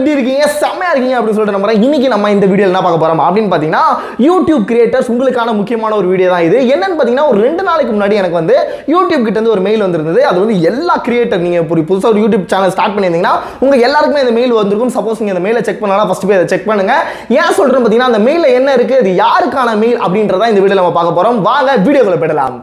எப்படி இருக்கீங்க செம்மையா இருக்கீங்க அப்படின்னு சொல்லிட்டு நம்புறேன். இன்னைக்கு நம்ம இந்த வீடியோ என்ன பார்க்க போறோம் அப்படின்னு பார்த்தீங்கன்னா யூடியூப் கிரியேட்டர்ஸ் உங்களுக்கான முக்கியமான ஒரு வீடியோ தான் இது. என்னன்னு பார்த்தீங்கன்னா ஒரு ரெண்டு நாளைக்கு முன்னாடி எனக்கு வந்து யூடியூப் கிட்ட இருந்து ஒரு மெயில் வந்திருந்தது. அது வந்து எல்லா கிரியேட்டர் நீங்க இப்போ புதுசாக ஒரு யூடியூப் சேனல் ஸ்டார்ட் பண்ணியிருந்தீங்கன்னா உங்க எல்லாருக்குமே இந்த மெயில் வந்திருக்கும். சப்போஸ் நீங்க இந்த மெயிலை செக் பண்ணலாம் ஃபர்ஸ்ட் போய் அதை செக் பண்ணுங்க. ஏன் சொல்றேன் பார்த்தீங்கன்னா அந்த மெயில என்ன இருக்கு இது யாருக்கான மெயில் அப்படின்றத இந்த வீடியோ நம்ம பார்க்க போறோம். வாங்க வீடியோக்குள்ள போயிடலாம்.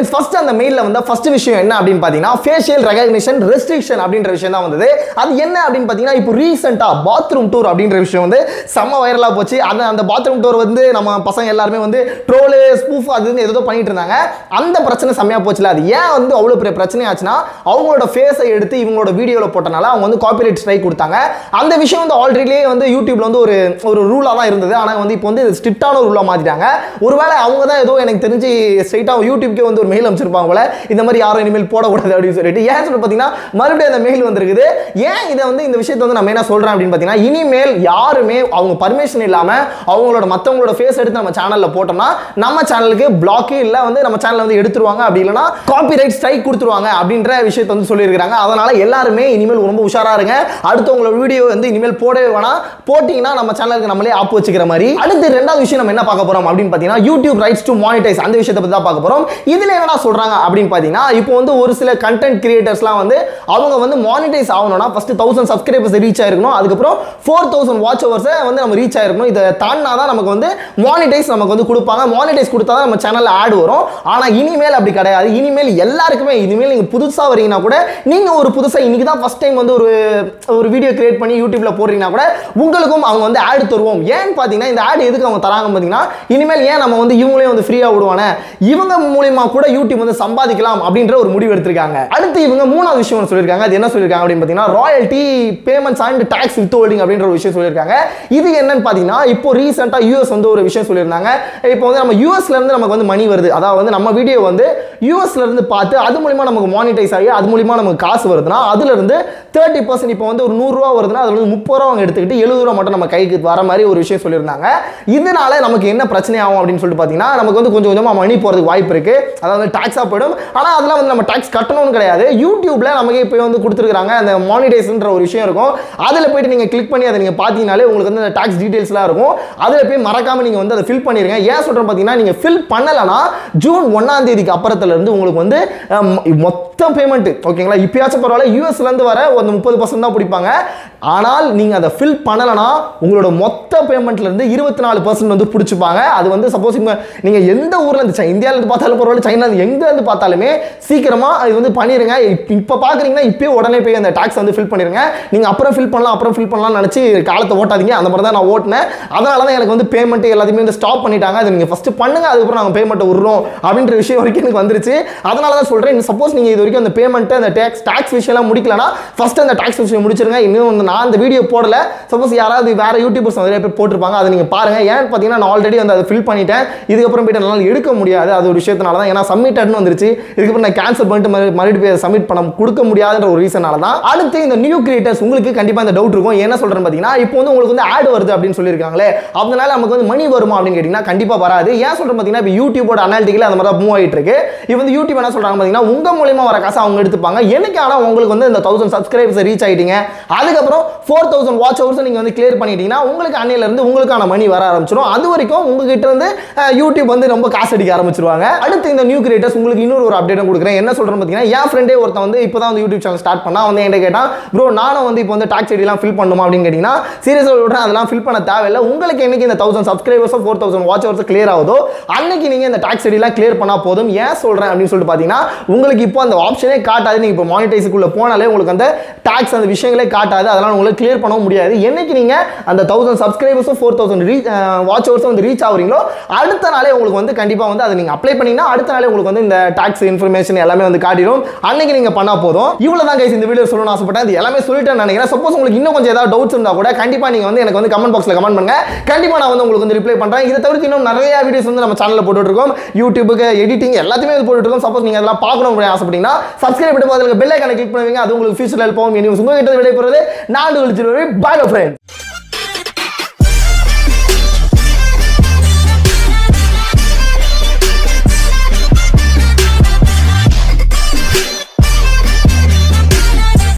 ஓகே ஃபர்ஸ்ட் அந்த மெயிலில் வந்து ஃபர்ஸ்ட் விஷயம் என்ன அப்படின்னு பார்த்தீங்கன்னா ஃபேஷியல் ரெகக்னிஷன் ரெஸ்ட்ரிக்ஷன் அப்படின்ற விஷயம் தான் வந்தது. அது என்ன அப்படின்னு பார்த்தீங்கன்னா இப்போ ரீசெண்டாக பாத்ரூம் டூர் அப்படின்ற விஷயம் வந்து செம்ம வைரலாக போச்சு. அந்த அந்த பாத்ரூம் டூர் வந்து நம்ம பசங்க எல்லாருமே வந்து ட்ரோலு ஸ்பூஃப் அது வந்து ஏதோ பண்ணிட்டு இருந்தாங்க. அந்த பிரச்சனை செம்மையாக போச்சுல. அது ஏன் வந்து அவ்வளோ பெரிய பிரச்சனை ஆச்சுன்னா அவங்களோட ஃபேஸை எடுத்து இவங்களோட வீடியோவில் போட்டனால அவங்க வந்து காப்பிரைட் ஸ்ட்ரைக் கொடுத்தாங்க. அந்த விஷயம் வந்து ஆல்ரெடியே வந்து யூடியூப்ல வந்து ஒரு ஒரு ரூலாக தான் இருந்தது. ஆனால் வந்து இப்போ வந்து ஸ்ட்ரிக்டான ரூலாக மாற்றிட்டாங்க ஒருவேளை அவங்க தான் ஏதோ எனக்கு தெரிஞ்சு ஸ்ட்ரைட்டாக யூடியூப்க்கே வந்து ஒரு மெயில் அமைச்சிருப்பாங்க போல. இந்த மாதிரி யாரும் இனிமேல் போடக்கூடாது அப்படின்னு சொல்லிட்டு. ஏன் சொல்லி பார்த்தீங்கன்னா மறுபடியும் அந்த மெயில் வந்திருக்குது. ஏன் இதை வந்து இந்த விஷயத்தை வந்து நம்ம என்ன சொல்கிறேன் அப்படின்னு பார்த்தீங்கன்னா இனிமேல் யாருமே அவங்க பர்மிஷன் இல்லாமல் அவங்களோட மற்றவங்களோட ஃபேஸ் எடுத்து நம்ம சேனலில் போட்டோம்னா நம்ம சேனலுக்கு பிளாக்கே இல்லை வந்து நம்ம சேனலை வந்து எடுத்துருவாங்க. அப்படி இல்லைன்னா காப்பிரைட் ஸ்ட்ரைக் கொடுத்துருவாங்க அப்படின்ற விஷயத்தை வந்து சொல்லியிருக்காங்க அதனால் எல்லாருமே இனிமேல் ரொம்ப உஷாரா இருங்க. அடுத்தவங்களோட வீடியோ வந்து இனிமேல் போடவே வேணாம். போட்டிங்கன்னா நம்ம சேனலுக்கு நம்மளே ஆப்பு வச்சுக்கிற மாதிரி. அடுத்து ரெண்டாவது விஷயம் நம்ம என்ன பார்க்க போகிறோம் அப்படின்னு பார்த்தீங்கன்னா யூடியூப் ரைட்ஸ் டு மானிடைஸ் அந்த விஷயத்தை பற்றி தான் பார்க்க போகிறோம் இதில் என்னடா சொல்றாங்க அப்படின்னு பார்த்தீங்கன்னா இப்போ வந்து ஒரு சில கண்டென்ட் கிரியேட்டர்ஸ்லாம் வந்து அவங்க வந்து மானிட்டைஸ் ஆகணும்னா ஃபஸ்ட்டு தௌசண்ட் சப்ஸ்கிரைபர்ஸ் ரீச் ஆயிருக்கணும். அதுக்கப்புறம் ஃபோர் தௌசண்ட் வாட்ச் ஹவர்ஸை வந்து நம்ம ரீச் ஆயிருக்கணும். இதை தாண்டினா தான் நமக்கு வந்து மானிடைஸ் நமக்கு வந்து கொடுப்பாங்க. மானிடைஸ் கொடுத்தா தான் நம்ம சேனலில் ஆட் வரும். ஆனால் இனிமேல் அப்படி கிடையாது. இனிமேல் எல்லாருக்குமே இனிமேல் நீங்கள் புதுசாக வரீங்கன்னா கூட நீங்கள் ஒரு புதுசாக இன்றைக்கி தான் ஃபஸ்ட் டைம் வந்து ஒரு ஒரு வீடியோ கிரியேட் பண்ணி யூடியூப்பில் போடுறீங்கன்னா கூட உங்களுக்கும் அவங்க வந்து ஆட் தருவோம். ஏன்னு பார்த்தீங்கன்னா இந்த ஆட் எதுக்கு அவங்க தராங்க பார்த்தீங்கன்னா இனிமேல் ஏன் நம்ம வந்து இவங்களே வந்து ஃப்ரீயாக விடுவானே? இவங்க மூலியமாக கூட யூடியூப் வந்து சம்பாதிக்கலாம் அப்படின்ற ஒரு முடிவு எடுத்திருக்காங்க. அடுத்து இவங்க மூணாவது விஷயம் சொல்லியிருக்காங்க. அது என்ன சொல்லியிருக்காங்க அப்படின்னு பார்த்தீங்கன்னா royalty payments and tax withholding அப்படின்ற ஒரு விஷயம் சொல்லியிருக்காங்க. இது என்னன்னு பார்த்தீங்கன்னா இப்போ ரீசெண்டாக யூஎஸ் வந்து ஒரு விஷயம் சொல்லியிருந்தாங்க. இப்போ வந்து நம்ம யூஎஸ்ல இருந்து நமக்கு வந்து மணி வருது. அதாவது வந்து நம்ம வீடியோ வந்து யூஎஸ்ல இருந்து பார்த்து அது மூலியமா நமக்கு மானிடைஸ் ஆகி அது மூலியமா நமக்கு காசு வருதுன்னா அதுல இருந்து தேர்ட்டி பர்சன்ட் இப்போ வந்து ஒரு நூறுரூவா வருதுன்னா அதுல வந்து முப்பது ரூபா அவங்க எடுத்துக்கிட்டு எழுபது ரூபா மட்டும் நம்ம கைக்கு வர மாதிரி ஒரு விஷயம் சொல்லியிருந்தாங்க. இதனால நமக்கு என்ன பிரச்சனை ஆகும் அப்படின்னு சொல்லிட்டு பார்த்தீங்கன்னா நமக்கு வந்து கொஞ்சம் கொஞ்சமாக மணி போகிறதுக்கு வாய்ப்பு இருக்கு. அதாவது டாக்ஸாக போயிடும். ஆனால் அதெல்லாம் வந்து நம்ம டாக்ஸ் கட்டணும்னு கிடையாது. யூடியூப்ல நமக்கு இப்போ வந்து கொடுத்துருக்காங்க அந்த மானிடைஸ்ன்ற ஒரு விஷயம் இருக்கும். அதில் போயிட்டு நீங்கள் கிளிக் பண்ணி அதை நீங்கள் பார்த்தீங்கனாலே உங்களுக்கு வந்து அந்த டாக்ஸ் டீட்டெயில்ஸ்லாம் இருக்கும். அதில் போய் மறக்காமல் நீங்கள் வந்து அதை ஃபில் பண்ணிடுங்க ஏன் சொல்கிறேன் பார்த்தீங்கன்னா நீங்கள் ஃபில் பண்ணலைன்னா ஜூன் ஒன்றாம் தேதிக்கு அப்புறத்துலேருந்து உங்களுக்கு வந்து மொத்த பேமெண்ட்டு ஓகேங்களா இப்பயாச்சும் பரவாயில்ல யூஎஸ்லேருந்து வர ஒரு முப்பது பர்சன்ட் தான் பிடிப்பாங்க. ஆனால் நீங்கள் அதை ஃபில் பண்ணலைன்னா உங்களோட மொத்த பேமெண்ட்லேருந்து இருபத்தி நாலு பர்சன்ட் வந்து பிடிச்சிப்பாங்க. அது வந்து சப்போஸ் நீங்கள் எந்த ஊரில் இருந்து இந்தியாவிலேருந்து பார்த்தாலும் பரவாயில்ல சைனா எங்க இருந்து பார்த்தாலுமே சீக்கிரமாக அது வந்து பண்ணிடுங்க இப்போ பார்க்குறீங்கன்னா இப்போயே உடனே போய் அந்த டாக்ஸ் வந்து ஃபில் பண்ணிடுங்க நீங்கள் அப்புறம் ஃபில் பண்ணலாம் அப்புறம் ஃபில் பண்ணலாம்னு நினச்சி காலத்தை ஓட்டாதீங்க. அந்த மாதிரி தான் நான் ஓட்டினேன். அதனால தான் எனக்கு வந்து பேமெண்ட் எல்லாத்தையுமே வந்து ஸ்டாப் பண்ணிட்டாங்க. அதை நீங்கள் ஃபஸ்ட்டு பண்ணுங்க அதுக்கப்புறம் நாங்கள் பேமெண்ட்டை விடுறோம் அப்படின்ற விஷயம் வரைக்கும் எனக்கு வந்துருச்சு. அதனால தான் சொல்கிறேன் சப்போஸ் நீங்கள் இது வரைக்கும் அந்த பேமெண்ட்டு அந்த டேக்ஸ் டாக்ஸ் விஷயம்லாம் முடிக்கலனா ஃபஸ்ட்டு அந்த டாக்ஸ் விஷயம் முடிச்சிருங்க. இன்னும் வந்து நான் அந்த வீடியோ போடல. சப்போஸ் யாராவது வேறு யூடியூபர்ஸ் நிறைய பேர் போட்டிருப்பாங்க அதை நீங்கள் பாருங்கள் ஏன்னு பார்த்தீங்கன்னா நான் ஆல்ரெடி வந்து அதை ஃபில் பண்ணிட்டேன். இதுக்கப்புறம் போய்ட்டு என்னால் எடுக்க முடியாது. அது ஒரு விஷயத்தினால தான். ஏன்னா சப்மிட்டட்னு வந்துருச்சு. இதுக்கப்புறம் நான் கேன்சல் பண்ணிட்டு மறுபடியும் போய் சப்மிட் பண்ண கொடுக்க முடியாதுன்ற ஒரு ரீசனால தான் அடுத்து இந்த நியூ கிரியேட்டர்ஸ் உங்களுக்கு கண்டிப்பாக இந்த டவுட் இருக்கும். என்ன சொல்கிறேன் பார்த்தீங்கன்னா இப்போ வந்து உங்களுக்கு வந்து ஆட் வருது அப்படின்னு சொல்லியிருக்காங்களே அதனால நமக்கு வந்து மணி வருமா அப்படின்னு கேட்டிங்கன்னா கண்டிப்பாக வராது. ஏன் சொல்கிறேன் பார்த்தீங்கன்னா இப்போ யூடியூபோட அனாலிட்டிக்கல் அந்த மாதிரி தான் மூவ் ஆகிட்டு இருக்கு. இப்போ வந்து யூடியூப் என்ன சொல்கிறாங்க பார்த்தீங்கன்னா உங்கள் மூலியமாக வர காசு அவங்க எடுத்துப்பாங்க. எனக்கு ஆனால் உங்களுக்கு வந்து இந்த தௌசண்ட் சப்ஸ்கிரைபர்ஸ் ரீச் ஆகிட்டீங்க அதுக்கப்புறம் ஃபோர் தௌசண்ட் வாட்ச் ஹவர்ஸ் நீங்கள் வந்து கிளியர் பண்ணிட்டீங்கன்னா உங்களுக்கு அன்னையில இருந்து உங்களுக்கான மணி வர ஆரம்பிச்சிடும் அது வரைக்கும் உங்ககிட்ட இருந்து யூடியூப் வந்து ரொம்ப காசு அடிக்க ஆரம்பிச்சிருவாங்க. அடுத்து இந்த நியூ கிரியேட்டர்ஸ் உங்களுக்கு இன்னொரு ஒரு அப்டேட்டும் கொடுக்குறேன். என்ன சொல்கிறேன் பார்த்தீங்கன்னா என் ஃப்ரெண்டே ஒருத்தன் வந்து இப்போ தான் வந்து யூடியூப் சேனல் ஸ்டார்ட் பண்ணால் வந்து என்கிட்ட கேட்டான் ப்ரோ நானும் வந்து இப்போ வந்து டாக்ஸ் ஐடிலாம் ஃபில் பண்ணுமா அப்படின்னு கேட்டிங்கன்னா சீரியஸாக விட்றேன் அதெல்லாம் ஃபில் பண்ண தேவையில்லை. உங்களுக்கு என்னைக்கு இந்த thousand சப்ஸ்கிரைபர்ஸோ four thousand watch hours clear ஆகுதோ அன்னைக்கு நீங்கள் இந்த டாக்ஸ் ஐடிலாம் கிளியர் பண்ணால் போதும். ஏன் சொல்கிறேன் அப்படின்னு சொல்லிட்டு பார்த்தீங்கன்னா உங்களுக்கு இப்போ அந்த ஆப்ஷனே காட்டாது. நீங்கள் இப்போ மானிட்டைஸுக்குள்ளே போனாலே உங்களுக்கு அந்த டாக்ஸ் அந்த விஷயங்களே காட்டாது. அதெல்லாம் உங்களுக்கு கிளியர் பண்ணவும் முடியாது. என்னைக்கு நீங்கள் அந்த தௌசண்ட் சப்ஸ்கிரைபர்ஸும் ஃபோர் தௌசண்ட் ரீச் வாட்ச் ஹவர்ஸும் வந்து ரீச் ஆகுறீங்களோ அடுத்த நாளே உங்களுக்கு வந்து கண்டிப்பாக வந்து அதை நீங்கள் அப்ளை பண்ணீங்கன்னா அடுத்த நாளே உங்களுக்கு வந்து இந்த டாக்ஸ் இன்ஃபர்மேஷன் எல்லாமே வந்து காட்டிடும். அன்னைக்கு நீங்கள் பண்ணால் போதும். இவ்வளோ தான் கைஸ் இந்த வீடியோ சொல்லணும்னு ஆசைப்பட்டேன். அது எல்லாமே சொல்லிட்டேன் நினைக்கிறேன். சப்போஸ் உங்களுக்கு இன்னும் கொஞ்சம் ஏதாவது டவுட்ஸ் இருந்தால் கூட கண்டிப்பாக நீங்கள் வந்து எனக்கு வந்து கமெண்ட் பாக்ஸில் கமெண்ட் பண்ணுங்க. கண்டிப்பாக நான் வந்து உங்களுக்கு வந்து ரிப்ளை பண்ணுறேன் இதை தவிர்த்து இன்னும் நிறைய வீடியோஸ் வந்து நம்ம சேனலில் போட்டுட்டு இருக்கோம் யூடியூபுக்கு எடிட்டிங் எல்லாத்தையுமே வந்து போட்டுட்டு இருக்கோம் சப்போஸ் நீங்கள் அதெல்லாம் பார்க்கணும் அப்படின்னு ஆசைப்பட்டீங்கன்னா சப்ஸ்கிரைப் பண்ணி பார்த்து பெல் ஐக்கான கிளிக் பண்ணுவீங்க. அது உங்களுக்கு ஃபியூச்சரில் ஹெல்ப் ஆகும். இனி உங்ககிட்ட விடைபெறுவது நான் கழிச்சு பாய் ஃப்ரெண்ட்